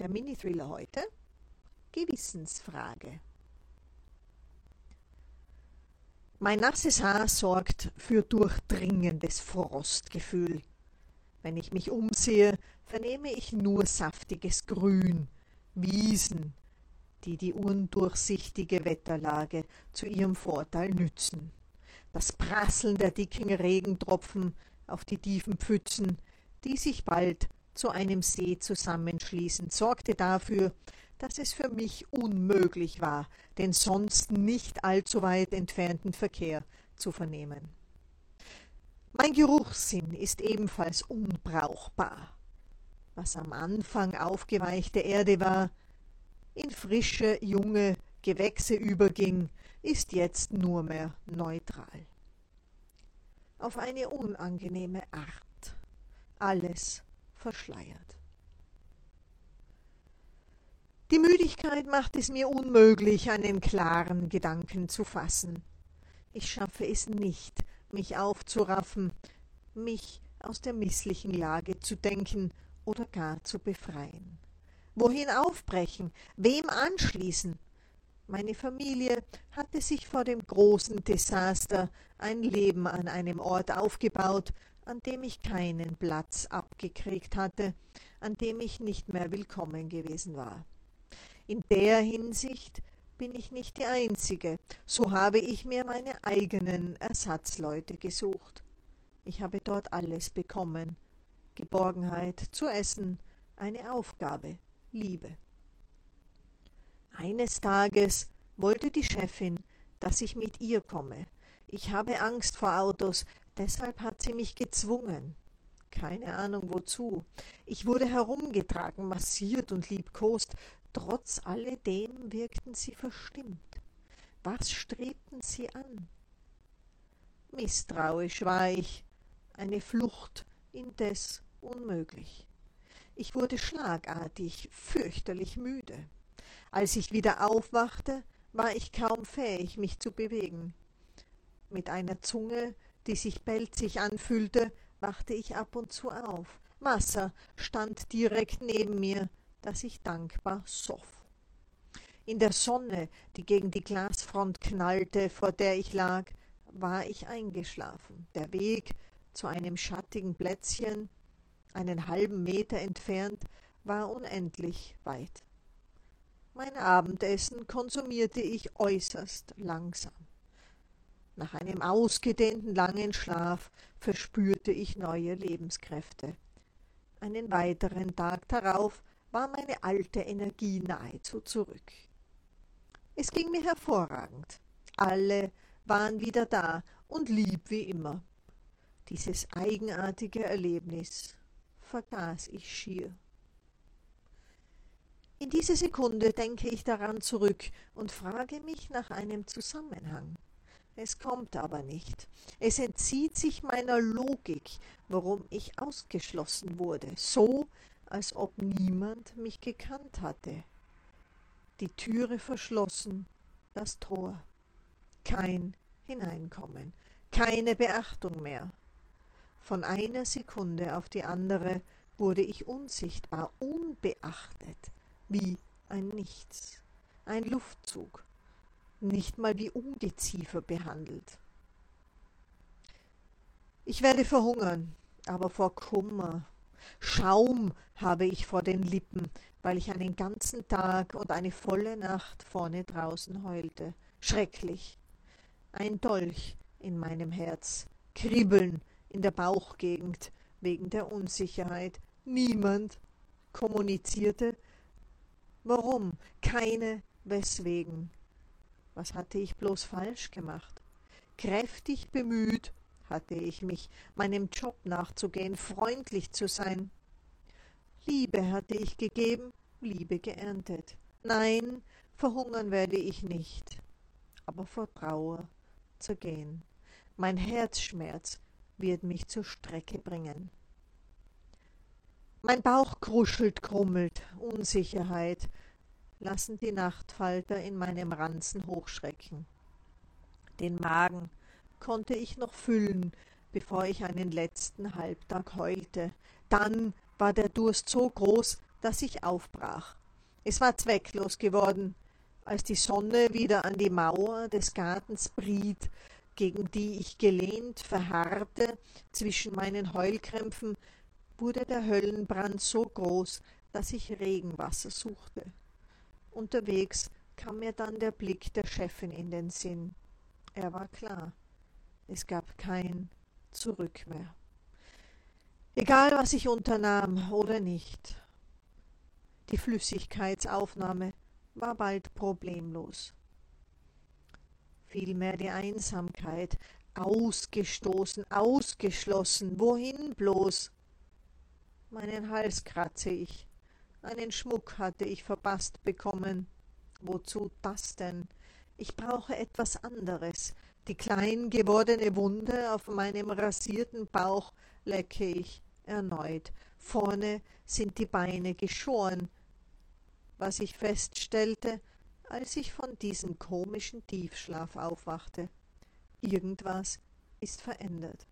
Der Mini-Thriller heute Gewissensfrage. Mein nasses Haar sorgt für durchdringendes Frostgefühl. Wenn ich mich umsehe, vernehme ich nur saftiges Grün, Wiesen, die die undurchsichtige Wetterlage zu ihrem Vorteil nützen. Das Prasseln der dicken Regentropfen auf die tiefen Pfützen, die sich bald zu einem See zusammenschließen, sorgte dafür, dass es für mich unmöglich war, den sonst nicht allzu weit entfernten Verkehr zu vernehmen. Mein Geruchssinn ist ebenfalls unbrauchbar. Was am Anfang aufgeweichte Erde war, in frische, junge Gewächse überging, ist jetzt nur mehr neutral. Auf eine unangenehme Art. Alles verschleiert. Die Müdigkeit macht es mir unmöglich, einen klaren Gedanken zu fassen. Ich schaffe es nicht, mich aufzuraffen, mich aus der misslichen Lage zu denken oder gar zu befreien. Wohin aufbrechen? Wem anschließen? Meine Familie hatte sich vor dem großen Desaster ein Leben an einem Ort aufgebaut, an dem ich keinen Platz abgekriegt hatte, an dem ich nicht mehr willkommen gewesen war. In der Hinsicht bin ich nicht die Einzige, so habe ich mir meine eigenen Ersatzleute gesucht. Ich habe dort alles bekommen Geborgenheit zu essen, eine Aufgabe, Liebe. Eines Tages wollte die Chefin, dass ich mit ihr komme. Ich habe Angst vor Autos, deshalb hat sie mich gezwungen. Keine Ahnung wozu. Ich wurde herumgetragen, massiert und liebkost. Trotz alledem wirkten sie verstimmt. Was strebten sie an? Misstrauisch war ich. Eine Flucht indes unmöglich. Ich wurde schlagartig fürchterlich müde. Als ich wieder aufwachte, war ich kaum fähig, mich zu bewegen. Mit einer Zunge, die sich pelzig anfühlte, wachte ich ab und zu auf. Wasser stand direkt neben mir, das ich dankbar soff. In der Sonne, die gegen die Glasfront knallte, vor der ich lag, war ich eingeschlafen. Der Weg zu einem schattigen Plätzchen, einen halben Meter entfernt, war unendlich weit. Mein Abendessen konsumierte ich äußerst langsam. Nach einem ausgedehnten langen Schlaf verspürte ich neue Lebenskräfte. Einen weiteren Tag darauf war meine alte Energie nahezu zurück. Es ging mir hervorragend. Alle waren wieder da und lieb wie immer. Dieses eigenartige Erlebnis vergaß ich schier. In dieser Sekunde denke ich daran zurück und frage mich nach einem Zusammenhang. Es kommt aber nicht. Es entzieht sich meiner Logik, warum ich ausgeschlossen wurde, so als ob niemand mich gekannt hatte. Die Türe verschlossen, das Tor. Kein Hineinkommen, keine Beachtung mehr. Von einer Sekunde auf die andere wurde ich unsichtbar, unbeachtet, wie ein Nichts, ein Luftzug, nicht mal wie Ungeziefer behandelt. Ich werde verhungern, aber vor Kummer. Schaum habe ich vor den Lippen, weil ich einen ganzen Tag und eine volle Nacht vorne draußen heulte. Schrecklich. Ein Dolch in meinem Herz, Kribbeln in der Bauchgegend wegen der Unsicherheit. Niemand kommunizierte. Warum? Keine weswegen. Was hatte ich bloß falsch gemacht? Kräftig bemüht hatte ich mich, meinem Job nachzugehen, freundlich zu sein. Liebe hatte ich gegeben, Liebe geerntet. Nein, verhungern werde ich nicht, aber vor Trauer zergehen. Mein Herzschmerz wird mich zur Strecke bringen. Mein Bauch kruschelt, krummelt, Unsicherheit lassen die Nachtfalter in meinem Ranzen hochschrecken. Den Magen konnte ich noch füllen, bevor ich einen letzten Halbtag heulte. Dann war der Durst so groß, dass ich aufbrach. Es war zwecklos geworden. Als die Sonne wieder an die Mauer des Gartens briet, gegen die ich gelehnt verharrte zwischen meinen Heulkrämpfen, wurde der Höllenbrand so groß, dass ich Regenwasser suchte. Unterwegs kam mir dann der Blick der Chefin in den Sinn. Er war klar. Es gab kein Zurück mehr. Egal, was ich unternahm oder nicht. Die Flüssigkeitsaufnahme war bald problemlos. Vielmehr die Einsamkeit, ausgestoßen, ausgeschlossen, wohin bloß? Meinen Hals kratze ich, einen Schmuck hatte ich verpasst bekommen. Wozu das denn? Ich brauche etwas anderes. Die klein gewordene Wunde auf meinem rasierten Bauch lecke ich erneut. Vorne sind die Beine geschoren. Was ich feststellte, als ich von diesem komischen Tiefschlaf aufwachte. Irgendwas ist verändert.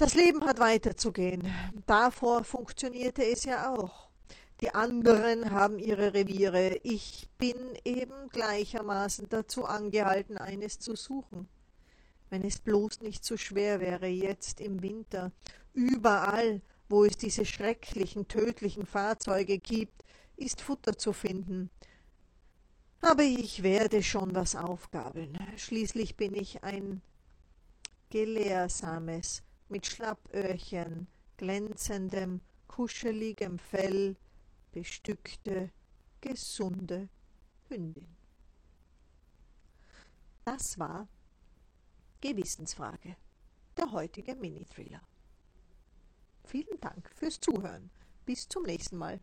Das Leben hat weiterzugehen. Davor funktionierte es ja auch. Die anderen haben ihre Reviere. Ich bin eben gleichermaßen dazu angehalten, eines zu suchen. Wenn es bloß nicht so schwer wäre jetzt im Winter, überall, wo es diese schrecklichen, tödlichen Fahrzeuge gibt, ist Futter zu finden. Aber ich werde schon was aufgabeln. Schließlich bin ich ein gelehrsames, mit Schlappöhrchen, glänzendem, kuscheligem Fell, bestückte, gesunde Hündin. Das war Gewissensfrage, der heutige Mini-Thriller. Vielen Dank fürs Zuhören. Bis zum nächsten Mal.